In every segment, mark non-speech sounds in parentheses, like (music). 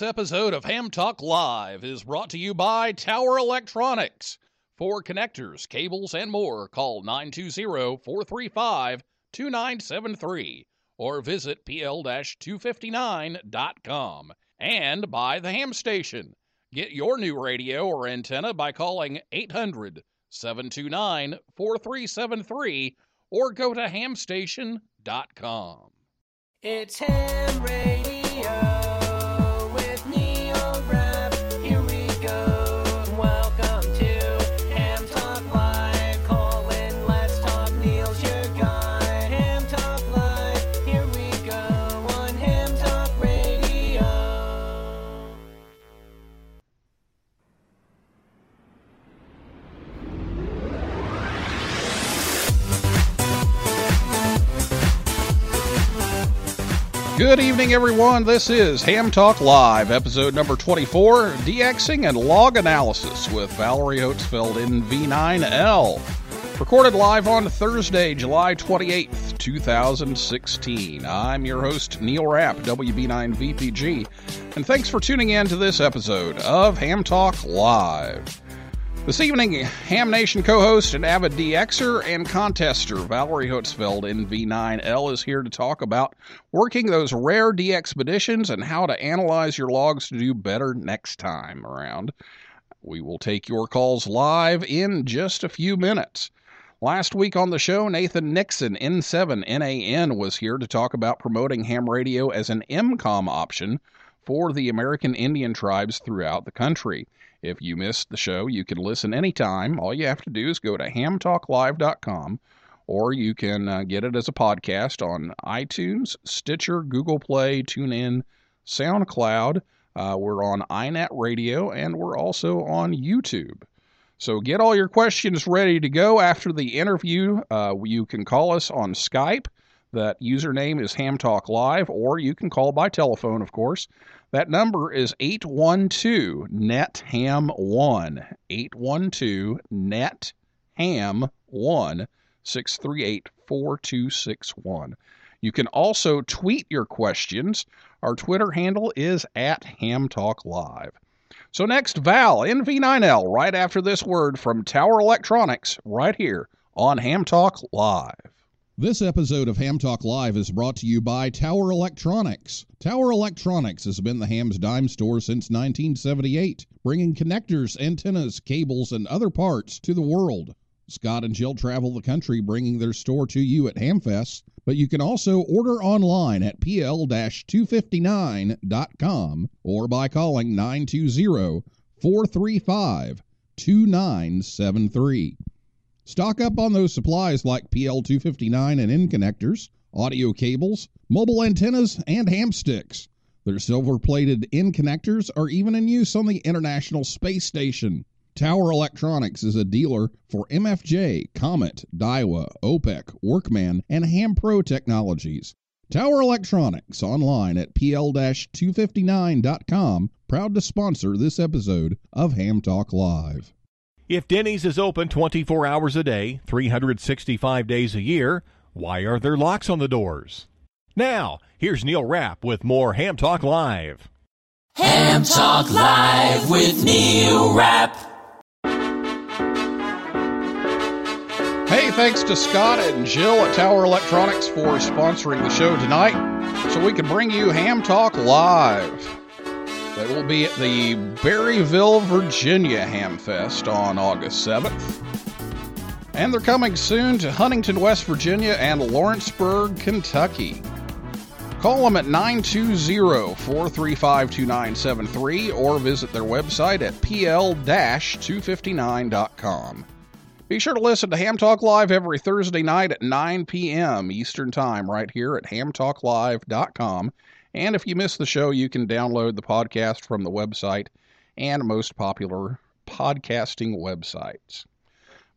This episode of Ham Talk Live is brought to you by Tower Electronics. For connectors, cables, and more, call 920 435 2973 or visit pl-259.com. And by the Ham Station. Get your new radio or antenna by calling 800 729 4373 or go to hamstation.com. It's Ham Radio Good evening, everyone. This is Ham Talk Live, episode number 24 DXing and Log Analysis with Valerie Hotzfeld NV9L. Recorded live on Thursday, July 28th, 2016. I'm your host, Neil Rapp, WB9VPG, and thanks for tuning in to this episode of Ham Talk Live. This evening, Ham Nation co host and avid DXer and contester Valerie Hotzfeld in V9L is here to talk about working those rare DXpeditions and how to analyze your logs to do better next time around. We will take your calls live in just a few minutes. Last week on the show, Nathan Nixon, N7NAN, was here to talk about promoting ham radio as an EmComm option for the American Indian tribes throughout the country. If you missed the show, you can listen anytime. All you have to do is go to hamtalklive.com or you can uh, get it as a podcast on iTunes, Stitcher, Google Play, TuneIn, SoundCloud. Uh, we're on iNet Radio and we're also on YouTube. So get all your questions ready to go after the interview. Uh, you can call us on Skype. That username is Ham Talk Live, or you can call by telephone, of course. That number is 812 NET HAM 1. 812 NET HAM 1 638 4261. You can also tweet your questions. Our Twitter handle is at Ham Talk Live. So next, Val NV9L, right after this word from Tower Electronics, right here on Ham Talk Live. This episode of Ham Talk Live is brought to you by Tower Electronics. Tower Electronics has been the Ham's dime store since 1978, bringing connectors, antennas, cables, and other parts to the world. Scott and Jill travel the country bringing their store to you at Hamfest, but you can also order online at pl-259.com or by calling 920 435 2973. Stock up on those supplies like PL259 and N connectors, audio cables, mobile antennas, and ham sticks. Their silver plated N connectors are even in use on the International Space Station. Tower Electronics is a dealer for MFJ, Comet, Daiwa, OPEK, Workman, and Ham Pro Technologies. Tower Electronics online at pl-259.com, proud to sponsor this episode of Ham Talk Live. If Denny's is open 24 hours a day, 365 days a year, why are there locks on the doors? Now, here's Neil Rapp with more Ham Talk Live. Ham Talk Live with Neil Rapp. Hey, thanks to Scott and Jill at Tower Electronics for sponsoring the show tonight so we can bring you Ham Talk Live. They will be at the Berryville, Virginia Hamfest on August 7th. And they're coming soon to Huntington, West Virginia and Lawrenceburg, Kentucky. Call them at 920 435 2973 or visit their website at pl 259.com. Be sure to listen to Ham Talk Live every Thursday night at 9 p.m. Eastern Time right here at hamtalklive.com. And if you miss the show, you can download the podcast from the website and most popular podcasting websites.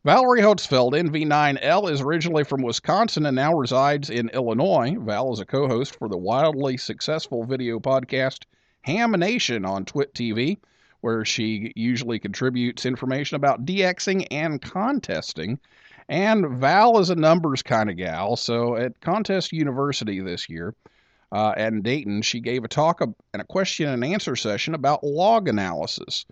Valerie Hotzfeld, NV9L, is originally from Wisconsin and now resides in Illinois. Val is a co host for the wildly successful video podcast Ham Nation on Twit TV, where she usually contributes information about DXing and contesting. And Val is a numbers kind of gal, so at Contest University this year, uh, and Dayton, she gave a talk and a question and answer session about log analysis.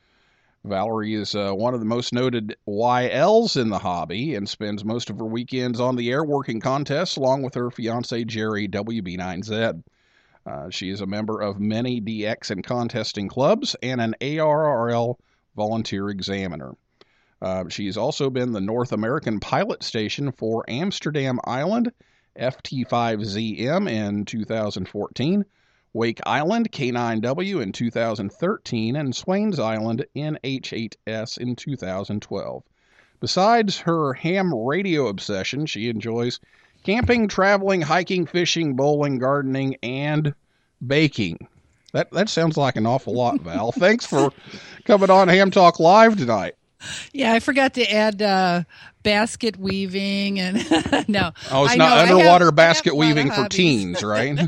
Valerie is uh, one of the most noted YLs in the hobby and spends most of her weekends on the air working contests along with her fiance Jerry WB9Z. Uh, she is a member of many DX and contesting clubs and an ARRL volunteer examiner. Uh, she's also been the North American pilot station for Amsterdam Island FT5ZM in 2014, Wake Island K9W in 2013, and Swains Island NH8S in 2012. Besides her ham radio obsession, she enjoys camping, traveling, hiking, fishing, bowling, gardening, and baking. That that sounds like an awful lot, Val. Thanks for coming on Ham Talk Live tonight. Yeah, I forgot to add uh, basket weaving and (laughs) no. Oh, it's I not know, underwater have basket a lot of weaving for hobbies. teens, (laughs) right?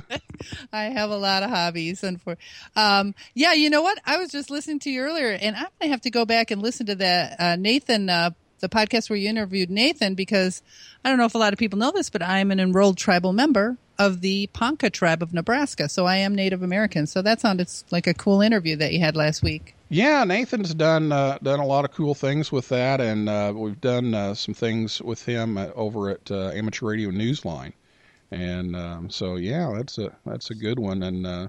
I have a lot of hobbies and for um yeah, you know what? I was just listening to you earlier and I'm gonna have to go back and listen to that uh, Nathan uh the podcast where you interviewed Nathan because I don't know if a lot of people know this, but I'm an enrolled tribal member of the Ponca tribe of Nebraska. So I am Native American. So that sounded like a cool interview that you had last week. Yeah, Nathan's done uh, done a lot of cool things with that, and uh, we've done uh, some things with him uh, over at uh, Amateur Radio Newsline, and um, so yeah, that's a that's a good one, and uh,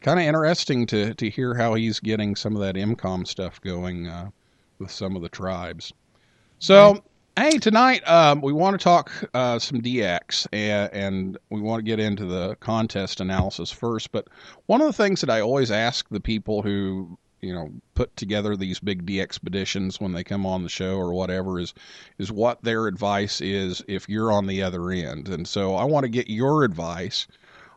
kind of interesting to to hear how he's getting some of that EmComm stuff going uh, with some of the tribes. So. Hey, tonight um, we want to talk uh, some DX and, and we want to get into the contest analysis first. But one of the things that I always ask the people who you know put together these big DX expeditions when they come on the show or whatever is is what their advice is if you're on the other end. And so I want to get your advice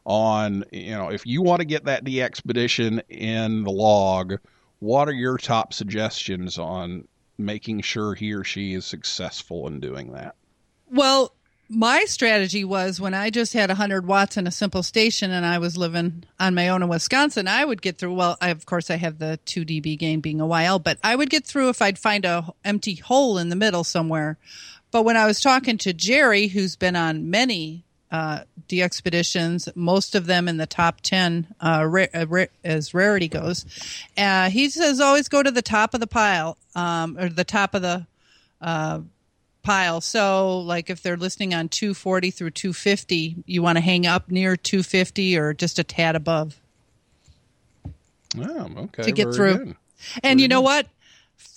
on you know if you want to get that DX expedition in the log, what are your top suggestions on making sure he or she is successful in doing that? Well, my strategy was when I just had 100 watts in a simple station and I was living on my own in Wisconsin, I would get through. Well, I, of course, I have the 2 dB gain being a YL, but I would get through if I'd find a empty hole in the middle somewhere. But when I was talking to Jerry, who's been on many uh, DXpeditions, most of them in the top 10 uh, ra- uh, ra- as rarity goes, uh, he says always go to the top of the pile um, or the top of the uh, pile. So, like if they're listening on 240 through 250, you want to hang up near 250 or just a tad above. Oh, okay. To get very through. good. And you know what?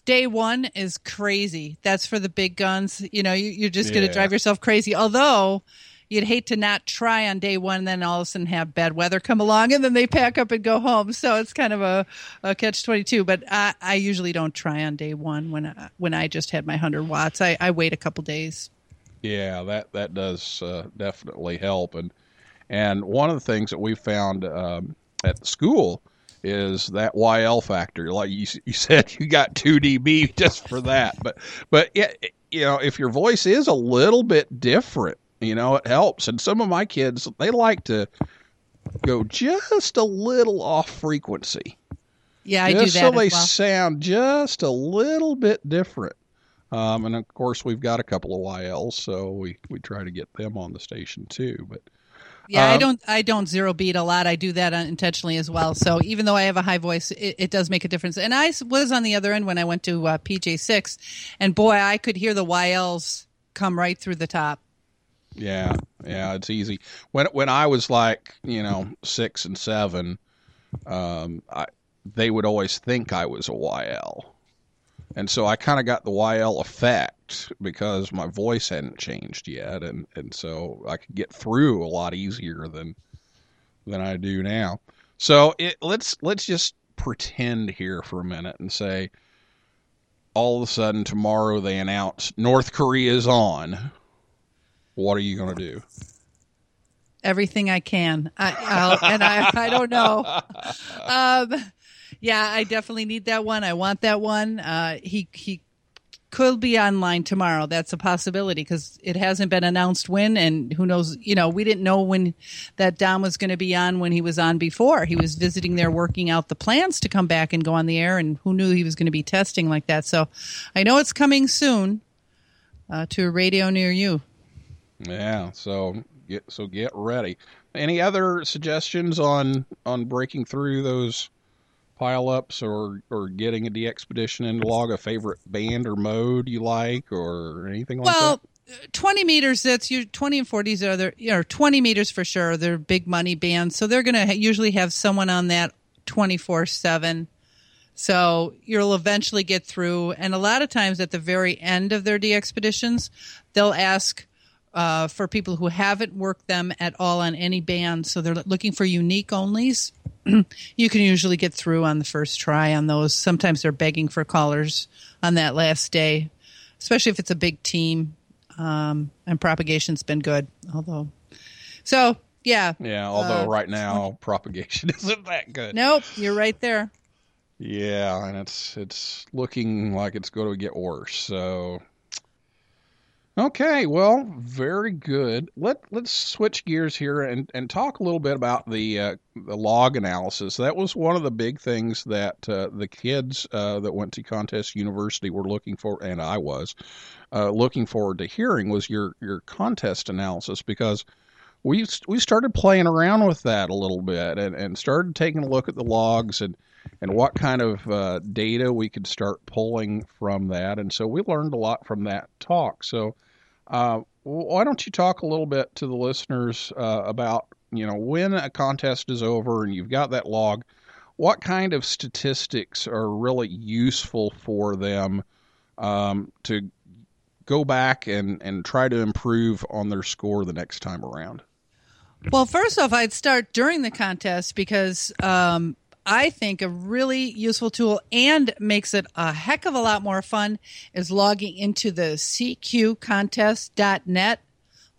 Day one is crazy. That's for the big guns. You know, you, you're just going to drive yourself crazy. Although you'd hate to not try on day one, and then all of a sudden have bad weather come along, and then they pack up and go home. So it's kind of a, a catch twenty two. But I, I usually don't try on day one when I, when I just had my hundred watts. I, I wait a couple days. Yeah, that that does uh, definitely help, and and one of the things that we found um, at the school is that YL factor. Like you, you said, you got two dB just for that, but but yeah, you know, if your voice is a little bit different, you know, it helps. And some of my kids, they like to go just a little off frequency, Yeah, I just do so that they as well. sound just a little bit different. Um, and of course, we've got a couple of YLs, so we, we try to get them on the station too. But Yeah, I Um, don't. I don't zero beat a lot. I do that intentionally as well. So even though I have a high voice, it, it does make a difference. And I was on the other end when I went to uh, PJ six, and boy, I could hear the YLs come right through the top. Yeah, yeah, it's easy. When when I was like you know six and seven, um, I, they would always think I was a YL, and so I kind of got the YL effect because my voice hadn't changed yet, and and so I could get through a lot easier than than I do now. So it, let's let's just pretend here for a minute and say all of a sudden tomorrow they announce North Korea is on, what are you going to do? everything I can. I, I'll, and I, I don't know. Um, yeah, I definitely need that one. I want that one. Uh, he he could be online tomorrow. That's a possibility because it hasn't been announced when, and who knows? You know, we didn't know when that Dom was going to be on when he was on before. He was visiting there, working out the plans to come back and go on the air, and who knew he was going to be testing like that? So, I know it's coming soon uh, to a radio near you. Yeah, so get so get ready. Any other suggestions on on breaking through those pileups or or getting a DXpedition into log a favorite band or mode you like or anything like that? well, 20 meters, that's your 20 and 40s are there, you know, 20 meters for sure. They're big money bands. So they're going to ha- usually have someone on that 24 7. So you'll eventually get through. And a lot of times at the very end of their DXpeditions, they'll ask uh, for people who haven't worked them at all on any band. So they're looking for unique onlys. (clears throat) you can usually get through on the first try on those. Sometimes they're begging for callers on that last day, especially if it's a big team. Um, and propagation's been good, although. So yeah, Yeah, although uh, right (laughs) now propagation (laughs) isn't that good. nope, you're right there. Yeah, and it's it's looking like it's going to get worse. So Okay, well, very good. Let let's switch gears here and, and talk a little bit about the uh, the log analysis. That was one of the big things that uh, the kids uh, that went to Contest University were looking for, and I was uh, looking forward to hearing was your your contest analysis because we we started playing around with that a little bit and, and started taking a look at the logs and and what kind of uh, data we could start pulling from that. And so we learned a lot from that talk. So uh, why don't you talk a little bit to the listeners uh, about you know when a contest is over and you've got that log, what kind of statistics are really useful for them um, to go back and, and try to improve on their score the next time around? Well, first off, I'd start during the contest because um, I think a really useful tool and makes it a heck of a lot more fun is logging into the CQcontest.net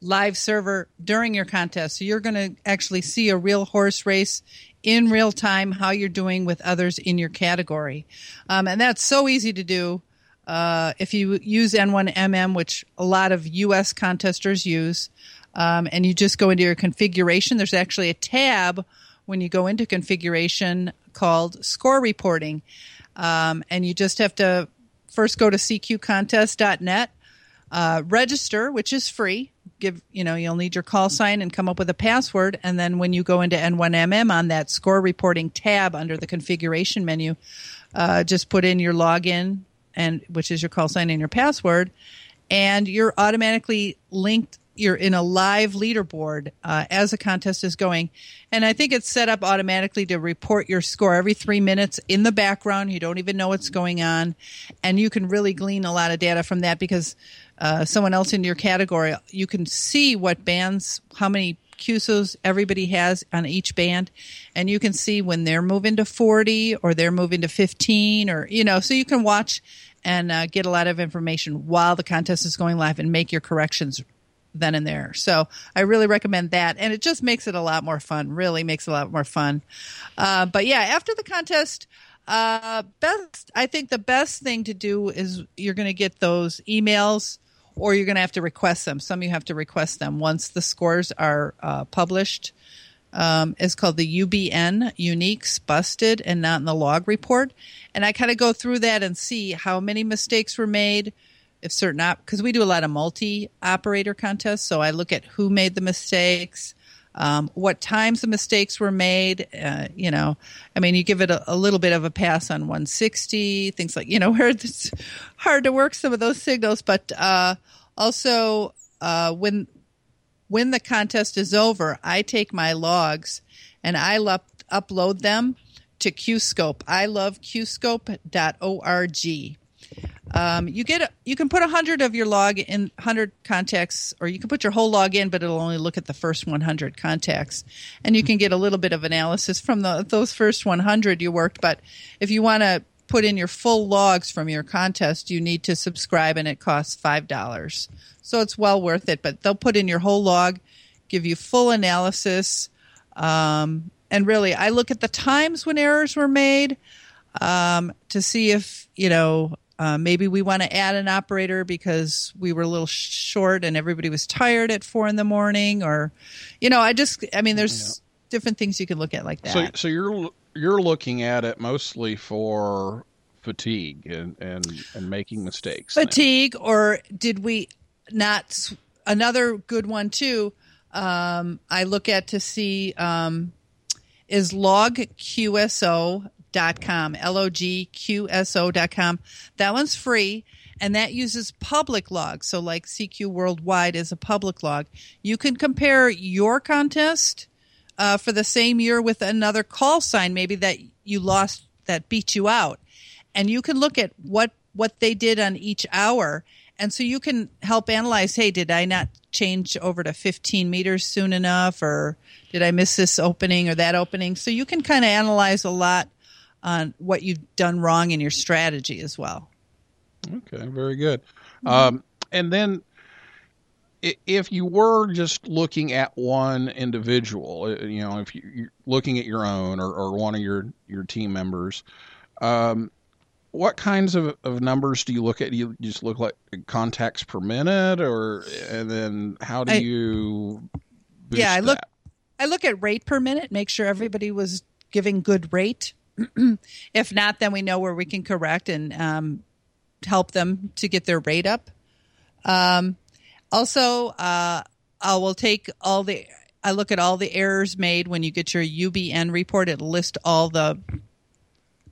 live server during your contest. So you're going to actually see a real horse race in real time, how you're doing with others in your category. Um, and that's so easy to do. Uh, if you use N1MM, which a lot of US contesters use, um, and you just go into your configuration, there's actually a tab when you go into configuration called score reporting. Um, and you just have to first go to cqcontest.net, uh, register, which is free. Give you know you'll need your call sign and come up with a password, and then when you go into N1MM on that score reporting tab under the configuration menu, uh, just put in your login and which is your call sign and your password, and you're automatically linked. You're in a live leaderboard uh, as a contest is going, and I think it's set up automatically to report your score every three minutes in the background. You don't even know what's going on, and you can really glean a lot of data from that because uh, someone else in your category, you can see what bands, how many QSOs everybody has on each band, and you can see when they're moving to 40 or they're moving to 15, or, you know, so you can watch and uh, get a lot of information while the contest is going live and make your corrections then and there. So I really recommend that. And it just makes it a lot more fun, really makes it a lot more fun. Uh, but yeah, after the contest, uh, best, I think the best thing to do is you're going to get those emails or you're going to have to request them. Some you have to request them once the scores are uh, published. Um, it's called the UBN Uniques Busted and Not in the Log Report. And I kind of go through that and see how many mistakes were made, if certain op because we do a lot of multi operator contests. So I look at who made the mistakes, um, what times the mistakes were made. Uh, you know, I mean, you give it a, a little bit of a pass on 160, things like, you know, (laughs) where it's hard to work some of those signals, but uh, also uh, when when the contest is over, I take my logs and I upload them to QScope. I love qscope.org. Um, you get you can put hundred of your log in hundred contacts, or you can put your whole log in, but it'll only look at the first one hundred contacts, and you can get a little bit of analysis from the, those first one hundred you worked. But if you want to put in your full logs from your contest, you need to subscribe and it costs $5. So it's well worth it, but they'll put in your whole log, give you full analysis. Um, and really, I look at the times when errors were made um, to see if, you know, uh, maybe we want to add an operator because we were a little short and everybody was tired at four in the morning, or, you know, I just, I mean, there's different things you can look at like that. So, so you're you're looking at it mostly for fatigue and and, and making mistakes. fatigue or did we not another good one too um, i look at to see um, is logqso.com l-o-g-q-s-o.com that one's free and that uses public logs so like cq worldwide is a public log. You can compare your contest uh, for the same year with another call sign maybe that you lost that beat you out. And you can look at what what they did on each hour. And so you can help analyze hey did i not change over to 15 meters soon enough? Or did i miss this opening or that opening? So you can kind of analyze a lot on what you've done wrong in your strategy as well Okay, very good. Um, and then, if you were just looking at one individual, uh, you know, if you- you're looking at your own or, or one of your your team members, um, what kinds of, of numbers do you look at? Do you just look like contacts per minute, or and then how do I- you? Yeah, I look- that? I look at rate per minute, make sure everybody was giving good rate. (clears throat) if not, then we know where we can correct and um, help them to get their rate up. Um, also, uh, I will take all the. I look at all the errors made when you get your UBN report. It lists all the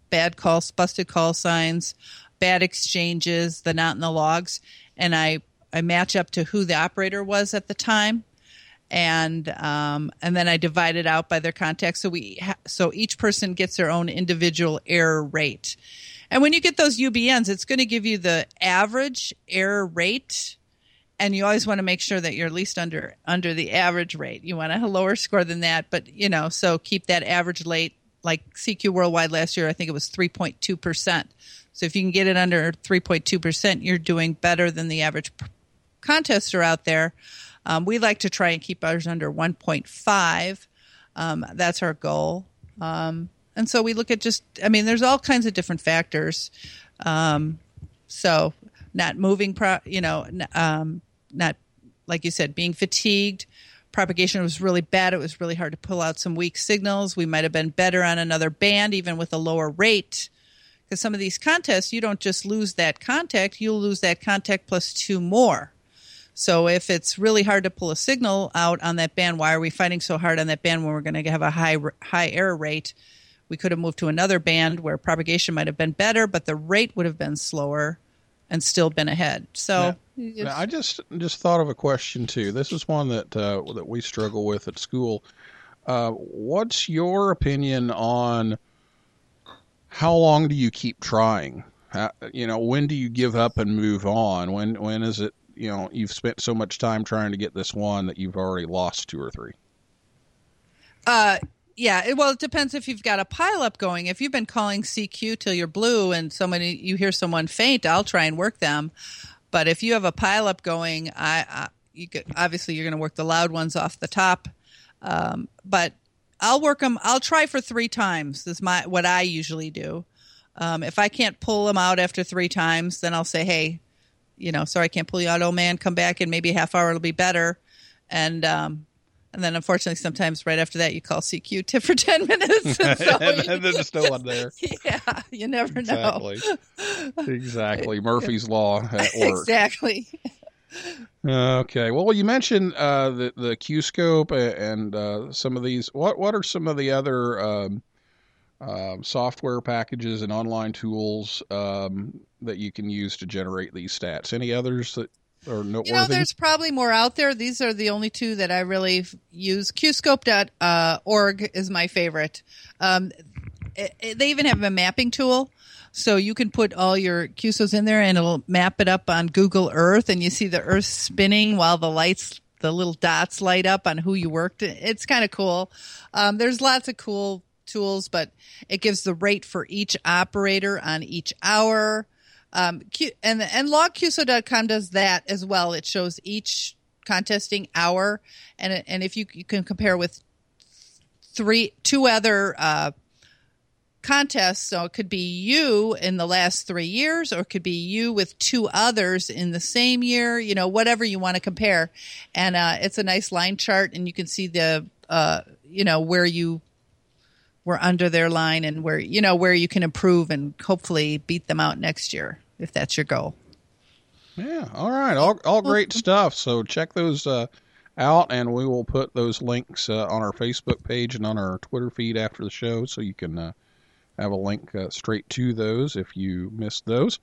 bad calls, busted call signs, bad exchanges, the not in the logs, and I I match up to who the operator was at the time and um, and then I divide it out by their contact. So we ha- so each person gets their own individual error rate. And when you get those UBNs, it's going to give you the average error rate, and you always want to make sure that you're at least under under the average rate. You want a lower score than that, but you know, so keep that average rate. Like CQ Worldwide last year, I think it was 3.2 percent. So if you can get it under 3.2 percent, you're doing better than the average p- contester out there. Um, we like to try and keep ours under 1.5. Um, that's our goal. Um, and so we look at just, I mean, there's all kinds of different factors. Um, so not moving, pro, you know, um, not like you said, being fatigued. Propagation was really bad. It was really hard to pull out some weak signals. We might have been better on another band, even with a lower rate. Because some of these contests, you don't just lose that contact, you'll lose that contact plus two more. So if it's really hard to pull a signal out on that band, why are we fighting so hard on that band when we're going to have a high high error rate? We could have moved to another band where propagation might have been better, but the rate would have been slower and still been ahead. So it's- Now, I just just thought of a question too. This is one that uh, that we struggle with at school. Uh, what's your opinion on how long do you keep trying? How, you know, when do you give up and move on? When when is it? You know, you've spent so much time trying to get this one that you've already lost two or three. Uh, yeah. it- Well, it depends if you've got a pileup going. If you've been calling CQ till you're blue and somebody you hear someone faint, I'll try and work them. But if you have a pileup going, I, I you could, obviously you're going to work the loud ones off the top. Um, but I'll work them. I'll try for three times. Is my what I usually do. Um, if I can't pull them out after three times, then I'll say, "Hey, you know, sorry, I can't pull you out, old man. Come back in maybe a half hour. It'll be better." And um, and then unfortunately, sometimes right after that, you call CQ (laughs) tip for ten minutes. (laughs) (laughs) And so and then there's no one there. yeah, you never know. Exactly. exactly. Murphy's law at work. Exactly. Okay. Well, you mentioned uh, the the QScope and uh, some of these. What what are some of the other um, um software packages and online tools um, that you can use to generate these stats? Any others that are noteworthy? You know, there's probably more out there. These are the only two that I really use. Qscope.org is my favorite. Um, it, it- they even have a mapping tool. So you can put all your QSOs in there and it'll map it up on Google Earth and you see the Earth spinning while the lights, the little dots light up on who you worked. It's kind of cool. Um, there's lots of cool tools, but it gives the rate for each operator on each hour. Um, Q, and and logqso.com does that as well. It shows each contesting hour, and and if you you can compare with three two other uh, contests, so it could be you in the last three years, or it could be you with two others in the same year. You know, whatever you want to compare, and uh, it's a nice line chart, and you can see the uh, you know where you were under their line and where you know where you can improve and hopefully beat them out next year if that's your goal. Yeah. All right. All, all great stuff. So check those uh, out, and we will put those links uh, on our Facebook page and on our Twitter feed after the show, so you can uh, have a link uh, straight to those if you missed those.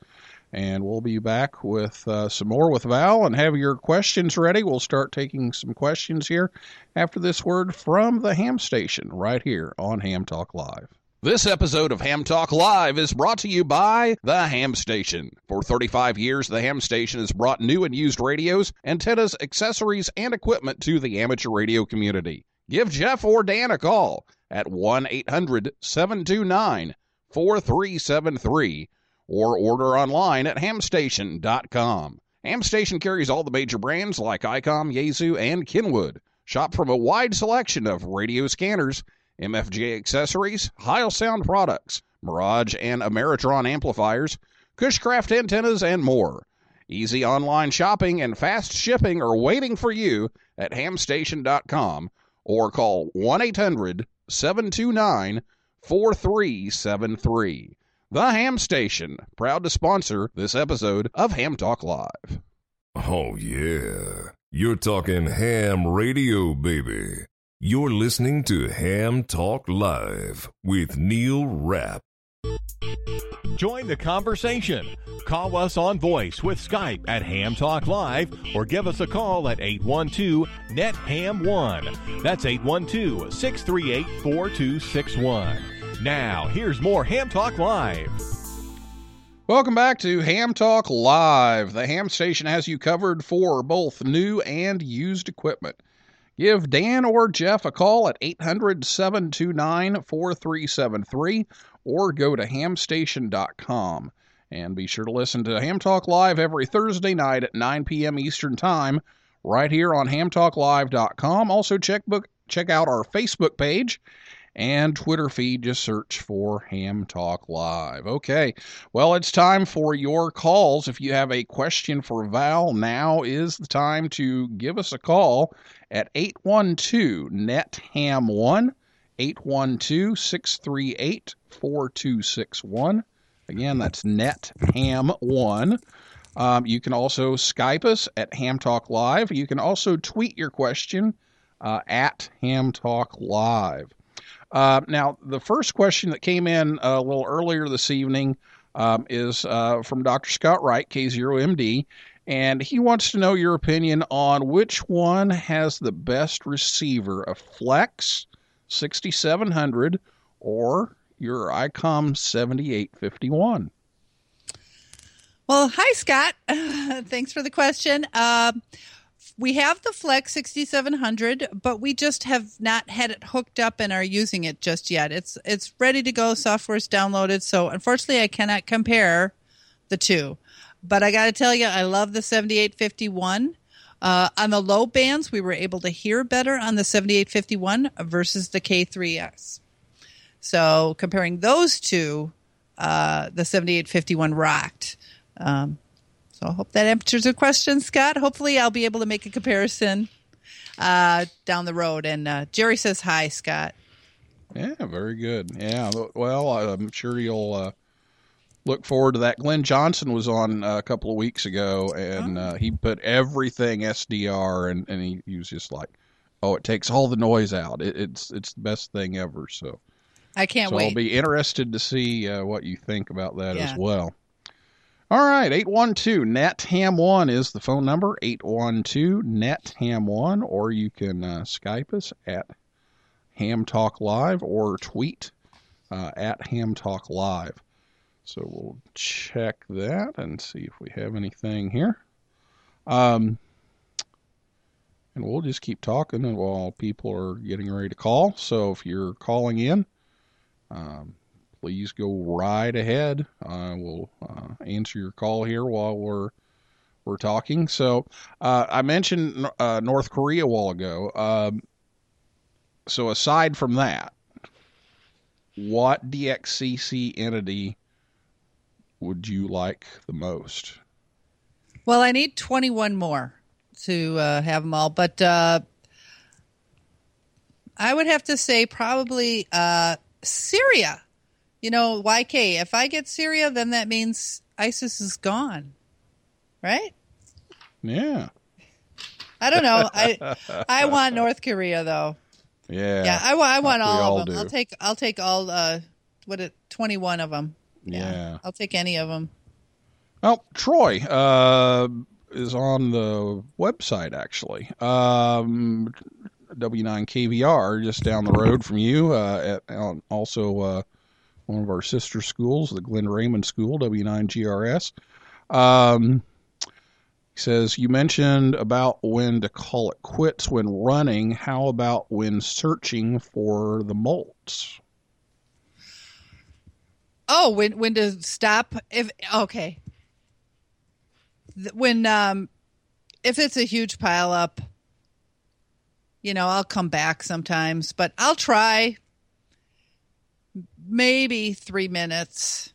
And we'll be back with uh, some more with Val and have your questions ready. We'll start taking some questions here after this word from the Ham Station right here on Ham Talk Live. This episode of Ham Talk Live is brought to you by The Ham Station. For 35 years, The Ham Station has brought new and used radios, antennas, accessories, and equipment to the amateur radio community. Give Jeff or Dan a call at 1 800 729 4373 or order online at hamstation.com. Hamstation carries all the major brands like ICOM, Yaesu, and Kenwood. Shop from a wide selection of radio scanners, MFJ accessories, Heil Sound products, Mirage and Ameritron amplifiers, Cushcraft antennas, and more. Easy online shopping and fast shipping are waiting for you at hamstation.com or call 1 800 729 4373. The Ham Station, proud to sponsor this episode of Ham Talk Live. Oh, yeah. You're talking ham radio, baby. You're listening to Ham Talk Live with Neil Rapp. Join the conversation. Call us on voice with Skype at Ham Talk Live or give us a call at 812 NET HAM 1. That's 812 638 4261. Now, here's more Ham Talk Live. Welcome back to Ham Talk Live. The Ham Station has you covered for both new and used equipment. Give Dan or Jeff a call at 800 729 4373 or go to hamstation.com. And be sure to listen to Ham Talk Live every Thursday night at 9 p.m. Eastern Time right here on hamtalklive.com. Also, check, book, check out our Facebook page and Twitter feed. Just search for Ham Talk Live. Okay, well, it's time for your calls. If you have a question for Val, now is the time to give us a call at 812 NET HAM 1 812 638 4261. Again, that's NET HAM 1. Um, you can also Skype us at Ham Talk Live. You can also tweet your question uh, at Ham Talk Live. Uh, now, the first question that came in a little earlier this evening um, is uh, from Dr. Scott Wright, K0MD, and he wants to know your opinion on which one has the best receiver, a Flex 6700 or your ICOM 7851. Well, hi, Scott. (laughs) Thanks for the question. Um, we have the Flex 6700, but we just have not had it hooked up and are using it just yet. It's it's ready to go. Software's downloaded, so unfortunately, I cannot compare the two. But I got to tell you, I love the 7851. Uh, on the low bands, we were able to hear better on the 7851 versus the K3S. So comparing those two, uh, the 7851 rocked. Um, so I hope that answers your question, Scott. Hopefully, I'll be able to make a comparison uh, down the road. And uh, Jerry says hi, Scott. Yeah, very good. Yeah, well, I'm sure you'll uh, look forward to that. Glenn Johnson was on uh, a couple of weeks ago, and uh, he put everything SDR, and, and he, he was just like, "Oh, it takes all the noise out. It, it's it's the best thing ever." So, I can't so wait. I'll be interested to see uh, what you think about that Yeah. as well. All right, 812 NET HAM 1 is the phone number, 812 NET HAM 1, or you can uh, Skype us at Ham Talk Live or tweet uh, at Ham Talk Live. So we'll check that and see if we have anything here. Um, and we'll just keep talking while people are getting ready to call. So if you're calling in, um, please go right ahead. I will uh, answer your call here while we're we're talking. So uh, I mentioned uh, North Korea a while ago. Um, so aside from that, what DXCC entity would you like the most? Well, I need 21 more to uh, have them all, but uh, I would have to say probably uh, Syria. You know, YK. If I get Syria, then that means ISIS is gone, right? Yeah, I don't know. I (laughs) I want North Korea though. yeah, Yeah, I, I want all, all of them. do. I'll take I'll take all uh what it 21 of them. Yeah. I'll take any of them. Well, Troy uh, is on the website actually. Um, W9KVR, just down the road from you. Uh, at, on- also, uh, one of our sister schools, the Glen Raymond School, W9GRS. Um, he says, You mentioned about when to call it quits when running. How about when searching for the mults? Oh, when when to stop? If okay, when um, if it's a huge pile up, you know, I'll come back sometimes, but I'll try maybe three minutes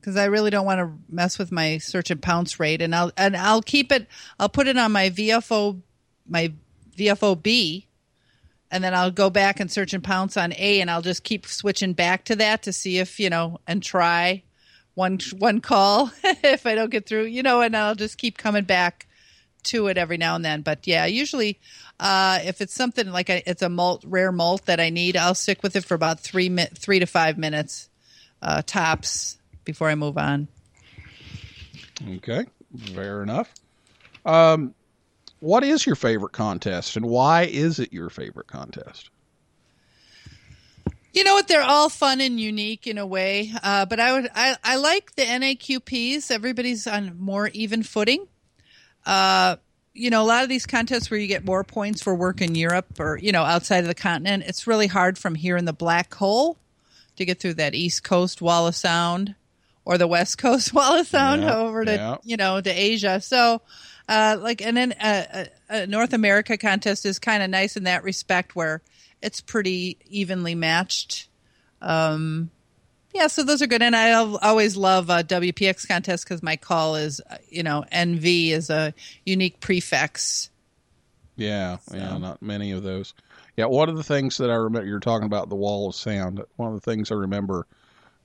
because I really don't want to mess with my search and pounce rate, and I'll and I'll keep it. I'll put it on my VFO, my VFOB, and then I'll go back and search and pounce on A, and I'll just keep switching back to that to see if you know and try one one call (laughs) if I don't get through, you know, and I'll just keep coming back to it every now and then. But yeah, usually uh, if it's something like a, it's a mult rare mult that I need, I'll stick with it for about three mi- three to five minutes uh, tops before I move on. Okay, fair enough. Um, what is your favorite contest, and why is it your favorite contest? You know what? They're all fun and unique in a way. Uh, but I would I, I like the NAQPs. Everybody's on more even footing. Uh, you know, a lot of these contests where you get more points for work in Europe or you know outside of the continent, it's really hard from here in the black hole to get through that East Coast wall of sound or the West (laughs) Coast wall of sound Yeah, over to yeah. you know to Asia. So, uh, like, and then uh, a, a North America contest is kind of nice in that respect where it's pretty evenly matched. Um, yeah, so those are good, and I always love uh, WPX contests because my call is, uh, you know, NV is a unique prefix. Yeah, yeah, not many of those. Yeah, one of the things that I remember you're talking about the wall of sound. One of the things I remember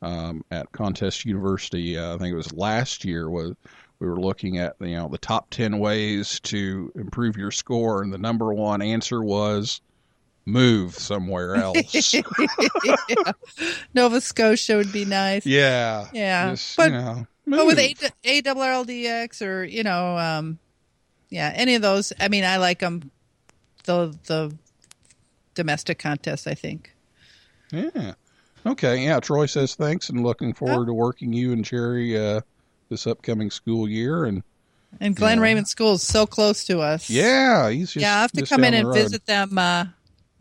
um, at Contest University, uh, I think it was last year, was we were looking at you know the top ten ways to improve your score, and the number one answer was move somewhere else. (laughs) Nova Scotia would be nice. yeah, Yeah, just, but- you know, But with move. A ARRLDX or you know, um, yeah, any of those. I mean, I like them. The the domestic contests, I think. Yeah. Okay. Yeah. Troy says thanks and looking forward to working you and Jerry uh, this upcoming school year. And And Glen Yeah. Raymond School is so close to us. yeah, he's just yeah, I have to come in and road. visit them uh,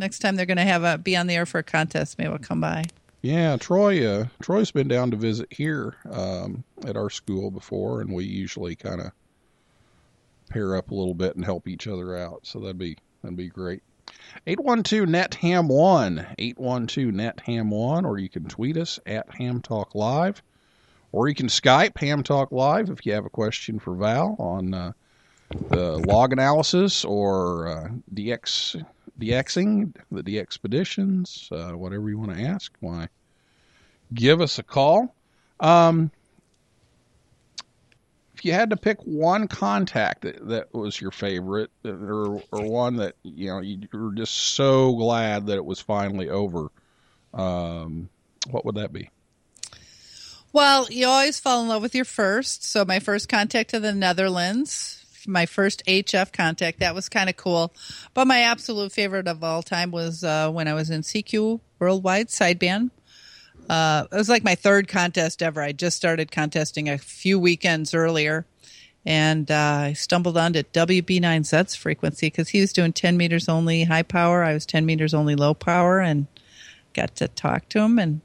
next time they're going to have a be on the air for a contest. Maybe we'll come by. Yeah, Troy. Uh, Troy's been down to visit here um, at our school before, and we usually kind of pair up a little bit and help each other out. So that'd be that'd be great. 812 net ham one 812 net ham one or you can tweet us at ham talk live or you can skype ham talk live if you have a question for val on uh, the log analysis or uh, dx dxing the expeditions, uh, whatever you want to ask why? Give us a call. Um, if you had to pick one contact that, that was your favorite or, or one that you know you were just so glad that it was finally over um, what would that be? Well, you always fall in love with your first. So my first contact to the Netherlands, my first HF contact, that was kind of cool. But my absolute favorite of all time was uh, when I was in CQ Worldwide Sideband. Uh, it was like my third contest ever. I just started contesting a few weekends earlier. And uh, I stumbled onto WB9Z's frequency because he was doing 10 meters only high power. I was 10 meters only low power and got to talk to him. And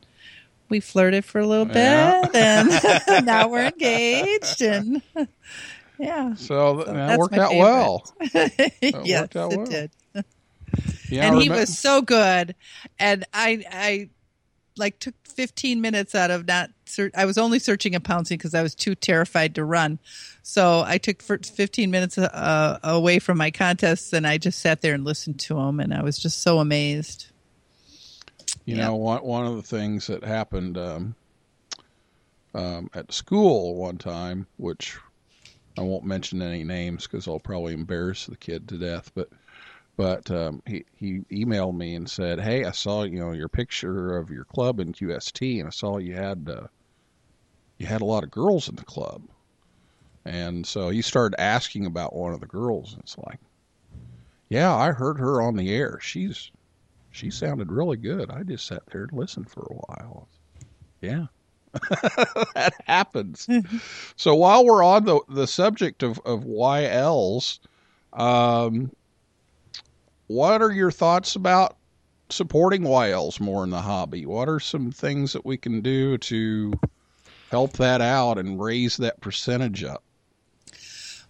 we flirted for a little Yeah. bit, and (laughs) now we're engaged, and (laughs) yeah, So, th- that worked out well. (laughs) yes, worked out it well. did. Yeah, and he was so good, and I I like took 15 minutes out of not. Ser- I was only searching and pouncing because I was too terrified to run. So I took fir- 15 minutes uh, away from my contests, and I just sat there and listened to him, and I was just so amazed. You Yeah. know, one one of the things that happened um, um, at school one time, which I won't mention any names because I'll probably embarrass the kid to death, but but um, he he emailed me and said, "Hey, I saw you know your picture of your club in QST, and I saw you had uh, you had a lot of girls in the club." And so he started asking about one of the girls, and it's like, "Yeah, I heard her on the air. She's she sounded really good. I just sat there and listened for a while. Yeah. (laughs) that happens. so while we're on the the subject of, of YLs, um, what are your thoughts about supporting YLs more in the hobby? What are some things that we can do to help that out and raise that percentage up?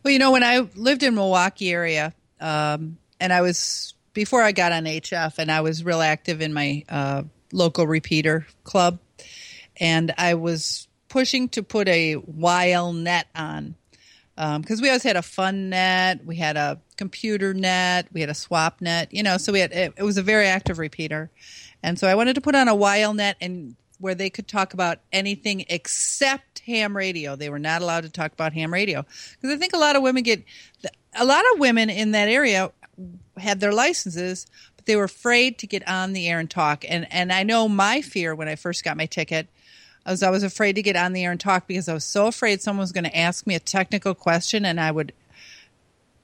Well, you know, when I lived in Milwaukee area, um, and I was before I got on HF, and I was real active in my uh, local repeater club, and I was pushing to put a YL net on um, because we always had a fun net, we had a computer net, we had a swap net, you know, so we had it, it was a very active repeater, and so I wanted to put on a YL net and where they could talk about anything except ham radio. They were not allowed to talk about ham radio because I think a lot of women get a lot of women in that area had their licenses, but they were afraid to get on the air and talk. And and I know my fear when I first got my ticket was I was afraid to get on the air and talk because I was so afraid someone was going to ask me a technical question and I would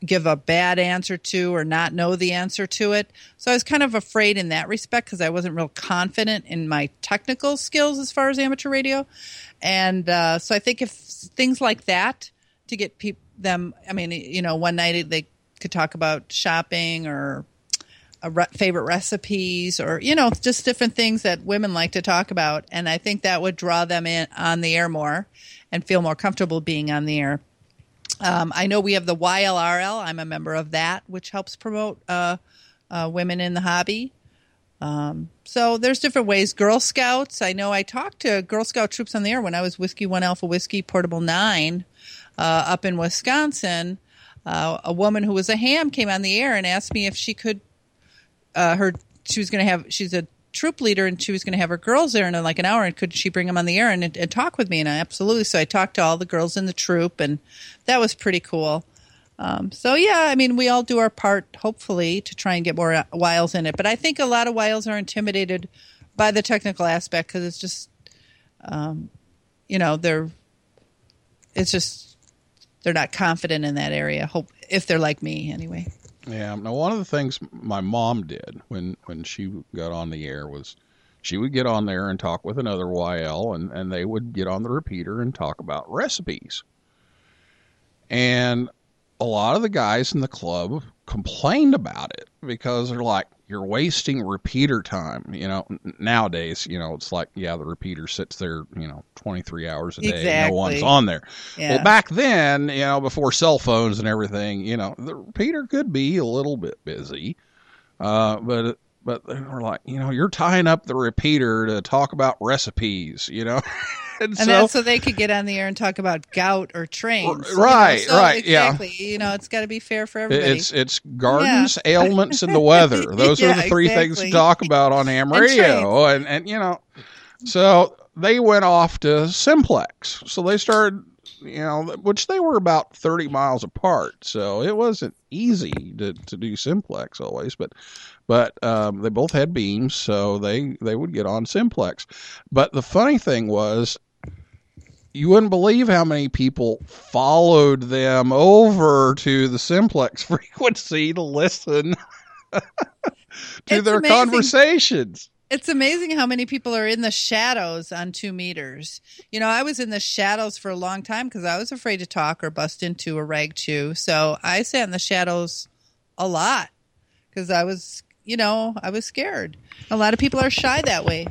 give a bad answer to or not know the answer to it. So I was kind of afraid in that respect because I wasn't real confident in my technical skills as far as amateur radio. And uh, so I think if things like that to get peop them, I mean, you know, one night they could talk about shopping or re- favorite recipes or you know just different things that women like to talk about. And i think that would draw them in on the air more and feel more comfortable being on the air. Um, i know we have the ylrl i'm a member of that which helps promote uh, uh, women in the hobby. Um, so there's different ways. Girl scouts i know i talked to girl scout troops on the air when i was whiskey one alpha whiskey portable nine uh, up in wisconsin. Uh, a woman who was a ham came on the air and asked me if she could uh, her she was going to have she's a troop leader and she was going to have her girls there in like an hour and could she bring them on the air and, and talk with me? And I absolutely. So I talked to all the girls in the troop and that was pretty cool. Um, so yeah I mean we all do our part hopefully to try and get more uh, YLs in it. But I think a lot of YLs are intimidated by the technical aspect because it's just um, you know they're it's just they're not confident in that area hope if they're like me anyway Yeah. Now, one of the things my mom did when when she got on the air was she would get on there and talk with another YL, and and they would get on the repeater and talk about recipes. And a lot of the guys in the club complained about it because they're like, "You're wasting repeater time." You know, nowadays, you know, it's like, yeah, the repeater sits there, you know, 23 hours a day, no Exactly. one's on there. yeah Well, back then, you know, before cell phones and everything, you know, the repeater could be a little bit busy, uh, but but we're like, you know, you're tying up the repeater to talk about recipes, you know, (laughs) and, and so that's so they could get on the air and talk about gout or trains. you know, right, so right, yeah. exactly. You know, it's got to be fair for everybody. it's it's gardens, (laughs) ailments, and the weather. Those are the three things to talk about on ham And and and you know, so they went off to Simplex. So they started, you know, which they were about 30 miles apart. So it wasn't easy to, to do Simplex always, but, but, um, they both had beams. So they, they would get on Simplex. But the funny thing was, you wouldn't believe how many people followed them over to the Simplex (laughs) frequency to listen (laughs) to It's their amazing. conversations. It's amazing how many people are in the shadows on two meters. You know, I was in the shadows for a long time because I was afraid to talk or bust into a rag chew. So I sat in the shadows a lot because I was, you know, I was scared. A lot of people are shy that way.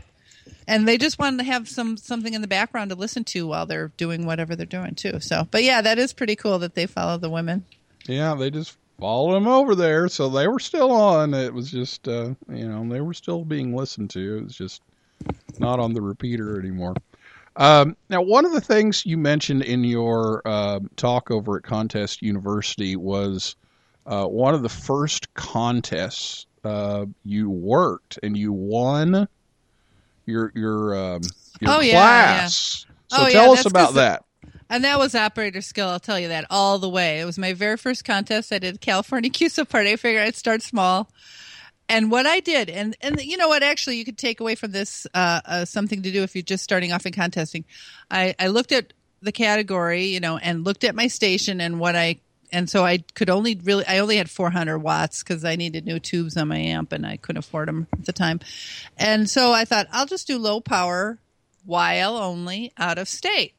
And they just wanted to have some something in the background to listen to while they're doing whatever they're doing too. So, but yeah, that is pretty cool that they follow the women. Yeah, they just followed them over there, so they were still on. It was just, uh, you know, they were still being listened to. It was just not on the repeater anymore. Um, now, one of the things you mentioned in your uh, talk over at Contest University was uh, one of the first contests uh, you worked and you won your your um, your Oh, yeah, class. So Oh, yeah, tell us that's about that. And that was operator skill. I'll tell you that all the way. It was my very first contest. I did California (laughs) QSO party. I figured I'd start small. And what I did, and and you know what, actually, you could take away from this uh, uh, something to do if you're just starting off in contesting. I I looked at the category, you know, and looked at my station and what I and so I could only really I only had 400 watts because I needed new tubes on my amp and I couldn't afford them at the time. And so I thought I'll just do low power while only out of state.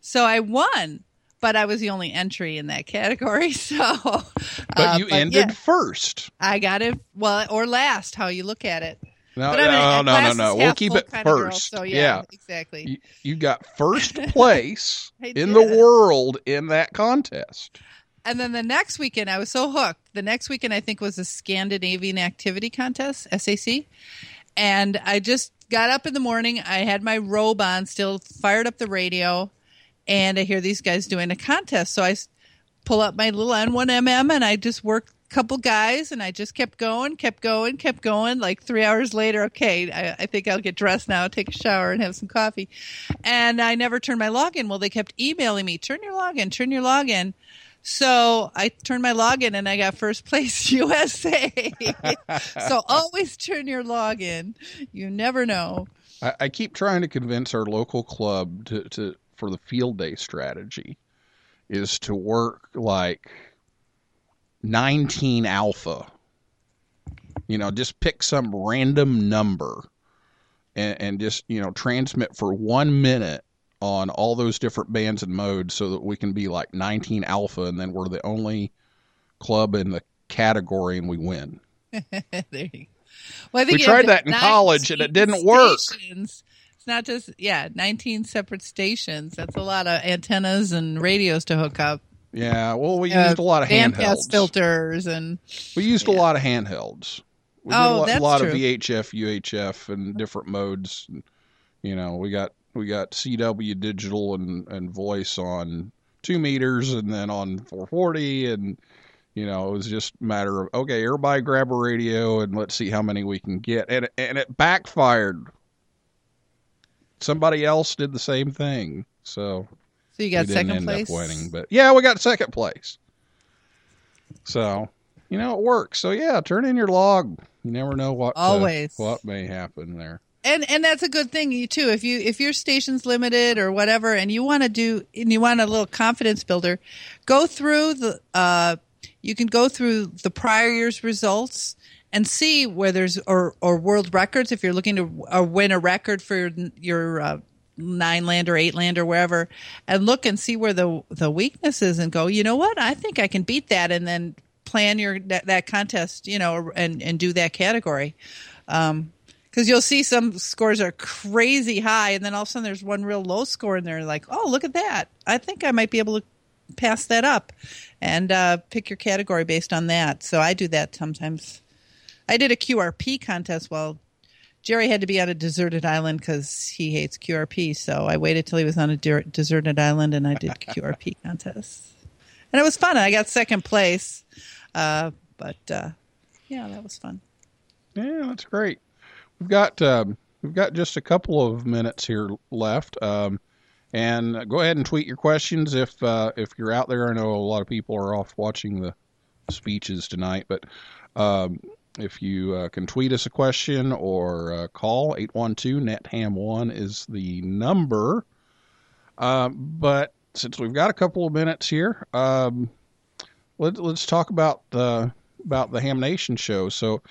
So I won, but I was the only entry in that (laughs) category. So, But uh, you ended yeah, first. I got it. Well, or last, how you look at it. No, But I mean, no, no, no, no. We'll keep it of girl, first. so yeah, yeah. exactly. You, you got first (laughs) place in the world in that contest. And then the next weekend, I was so hooked. The next weekend, I think, was a Scandinavian Activity Contest, SAC. And I just got up in the morning. I had my robe on, still fired up the radio, and I hear these guys doing a contest. So I pull up my little N1MM and I just work a couple guys and I just kept going, kept going, kept going. Like three hours later, okay, I, I think I'll get dressed now, take a shower, and have some coffee. And I never turned my login. Well, they kept emailing me, turn your login, turn your login. So I turned my login and I got first place (laughs) USA. (laughs) so always turn your login. You never know. I, I keep trying to convince our local club to, to for the field day strategy is to work like 19 alpha. You know, just pick some random number and, and just, you know, transmit for one minute on all those different bands and modes so that we can be like 19 alpha and then we're the only club in the category and we win. (laughs) there you go. Well, I think We tried that in college and it didn't work. stations. It's not just yeah, nineteen separate stations. That's a lot of antennas and radios to hook up. Yeah, well, we Uh, used a lot of bandpass handhelds. filters and We used a lot of handhelds. We did Oh, a lot, that's lot of. VHF, UHF, and different modes. You know, we got we got CW digital and and voice on two meters, and then on 440, and you know, it was just a matter of okay, everybody grab a radio and let's see how many we can get, and and it backfired. Somebody else did the same thing, so so you got second place. winning, but yeah, we got second place. So, you know, it works. So yeah, turn in your log. You never know what uh, Always. what may happen there. And and that's a good thing too. If you if your station's limited or whatever and you want to do and you want a little confidence builder go through the uh you can go through the prior year's results and see where there's or or world records. If you're looking to uh, win a record for your, your uh, nine land or eight land or wherever and look and see where the the weakness is and go you know what? I think i can beat that and then plan your that, that contest you know and and do that category. Um because you'll see some scores are crazy high and then all of a sudden there's one real low score and they're like oh look at that. I think i might be able to pass that up. And uh, pick your category based on that. So i do that sometimes. I did a qrp contest while jerry had to be on a deserted island because he hates qrp so i waited till he was on a de- deserted island and i did qrp (laughs) contests. And it was fun. I got second place. Uh, but uh, yeah that was fun. Yeah, that's great. We've got um, we've got just a couple of minutes here left, um, and go ahead and tweet your questions if uh, if you're out there. I know a lot of people are off watching the speeches tonight, but um, if you uh, can tweet us a question or uh, call 812-NET-HAM1 is the number. Um, but since we've got a couple of minutes here, um, let, let's talk about the about the Ham Nation show. So.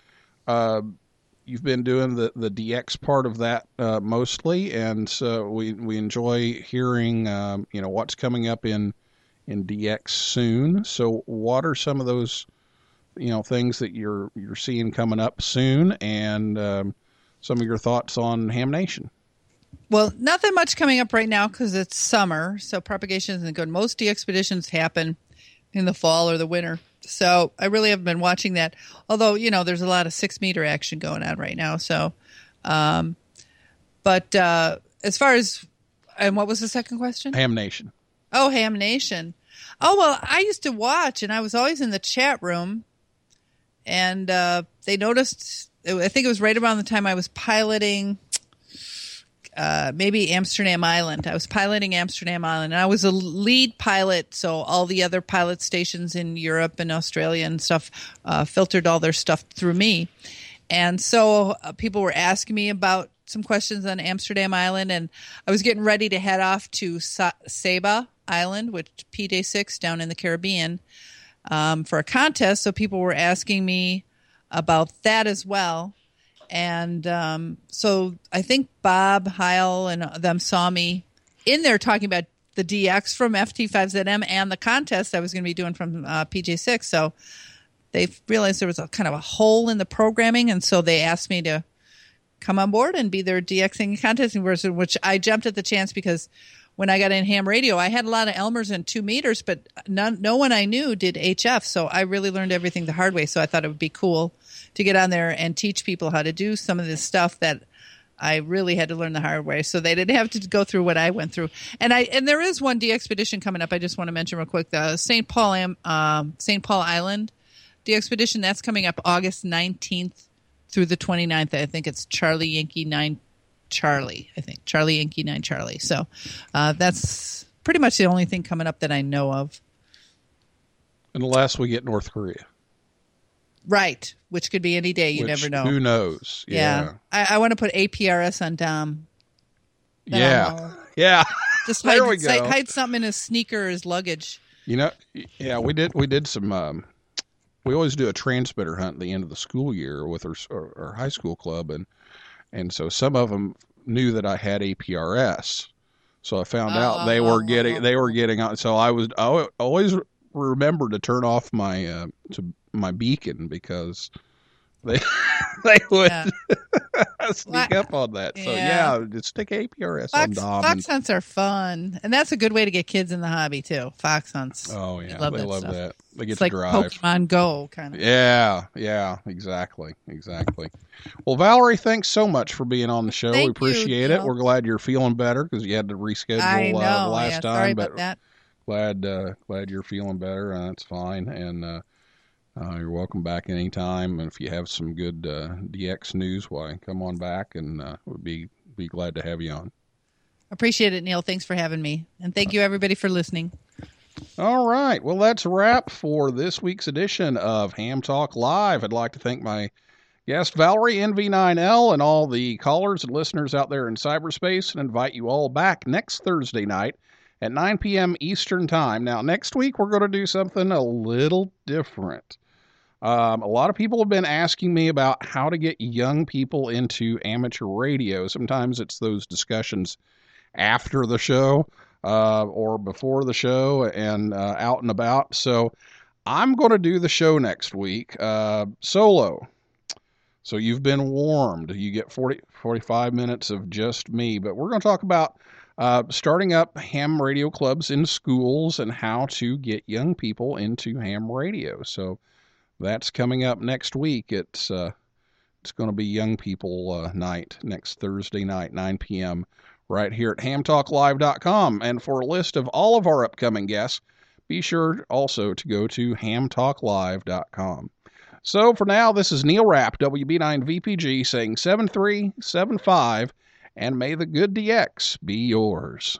You've been doing the, the DX part of that uh, mostly, and so we we enjoy hearing um, you know what's coming up in in DX soon. So what are some of those you know things that you're you're seeing coming up soon, and um, some of your thoughts on Ham Nation? Well, nothing much coming up right now because it's summer, so propagation isn't good. Most DXpeditions happen in the fall or the winter, so I really haven't been watching that. Although you know, there's a lot of six meter action going on right now. So, um, but uh, as far as and what was the second question? Ham Nation. Oh, Ham Nation. Oh well, I used to watch, and I was always in the chat room, and uh, they noticed. I think it was right around the time I was piloting, uh, maybe Amsterdam Island. I was piloting Amsterdam Island, and I was a lead pilot. So all the other pilot stations in Europe and Australia and stuff uh, filtered all their stuff through me, and so uh, people were asking me about some questions on Amsterdam Island, and I was getting ready to head off to Sa- Saba Island, which PJ6 down in the Caribbean, um, for a contest. So people were asking me about that as well. And um, so I think Bob Heil and them saw me in there talking about the DX from FT5ZM and the contest I was going to be doing from uh, PJ6. So they realized there was a kind of a hole in the programming, and so they asked me to come on board and be their DXing contesting person, which I jumped at the chance because when I got in ham radio, I had a lot of Elmers and two meters, but none, no one I knew did HF. So I really learned everything the hard way. So I thought it would be cool to get on there and teach people how to do some of this stuff that I really had to learn the hard way. So they didn't have to go through what I went through. And I and there is one DXpedition coming up. I just want to mention real quick the St. Paul um, St. Paul Island DXpedition that's coming up August nineteenth through the 29th. I think it's Charlie Yankee 9 Charlie, I think. Charlie Yankee 9 Charlie. So uh, that's pretty much the only thing coming up that I know of. Unless we get North Korea. Right. Which could be any day. You which never know. Who knows? yeah. I, I want to put APRS on Dom. Then Yeah. (laughs) Yeah. Just There hide, we go. hide, hide something in his sneaker or his luggage. You know, yeah, we did. We did some. Um, we always do a transmitter hunt at the end of the school year with our, our, our high school club, and and so some of them knew that I had APRS, so I found out they were getting they were getting on. So I was I always remember to turn off my uh, to my beacon because they (laughs) they would Yeah. (laughs) sneak Well, up on that. So yeah. yeah, just stick APRS on Fox, Dom. fox and- hunts are fun. And that's a good way to get kids in the hobby, too. Fox hunts. oh yeah, love they that love stuff. that. They get it's to like drive. Pokemon Go kind of. Yeah, yeah, exactly, exactly. Well, Valerie, thanks so much for being on the show. we Thank you, appreciate it. Neil. We're glad you're feeling better because you had to reschedule know. uh, last yeah, time, but glad uh, glad you're feeling better. Uh, that's fine, and uh, you're welcome back anytime. And if you have some good uh, DX news, why come on back, and uh, would be be glad to have you on. Appreciate it, Neil. Thanks for having me. And thank you, everybody, for listening. All right. Well, that's a wrap for this week's edition of Ham Talk Live. I'd like to thank my guest, Valerie NV9L, and all the callers and listeners out there in cyberspace, and invite you all back next Thursday night at 9 p.m. Eastern Time. Now, next week, we're going to do something a little different. Um, a lot of people have been asking me about how to get young people into amateur radio. Sometimes it's those discussions after the show uh, or before the show and uh, out and about. So I'm going to do the show next week uh, solo. So you've been warmed. You get 40, 45 minutes of just me. But we're going to talk about uh, starting up ham radio clubs in schools and how to get young people into ham radio. So that's coming up next week. It's uh, it's going to be young people uh, night next Thursday night, 9 p.m. right here at hamtalklive.com. And for a list of all of our upcoming guests, be sure also to go to hamtalklive.com. So for now, this is Neil Rapp, WB9VPG, saying 7375, and may the good DX be yours.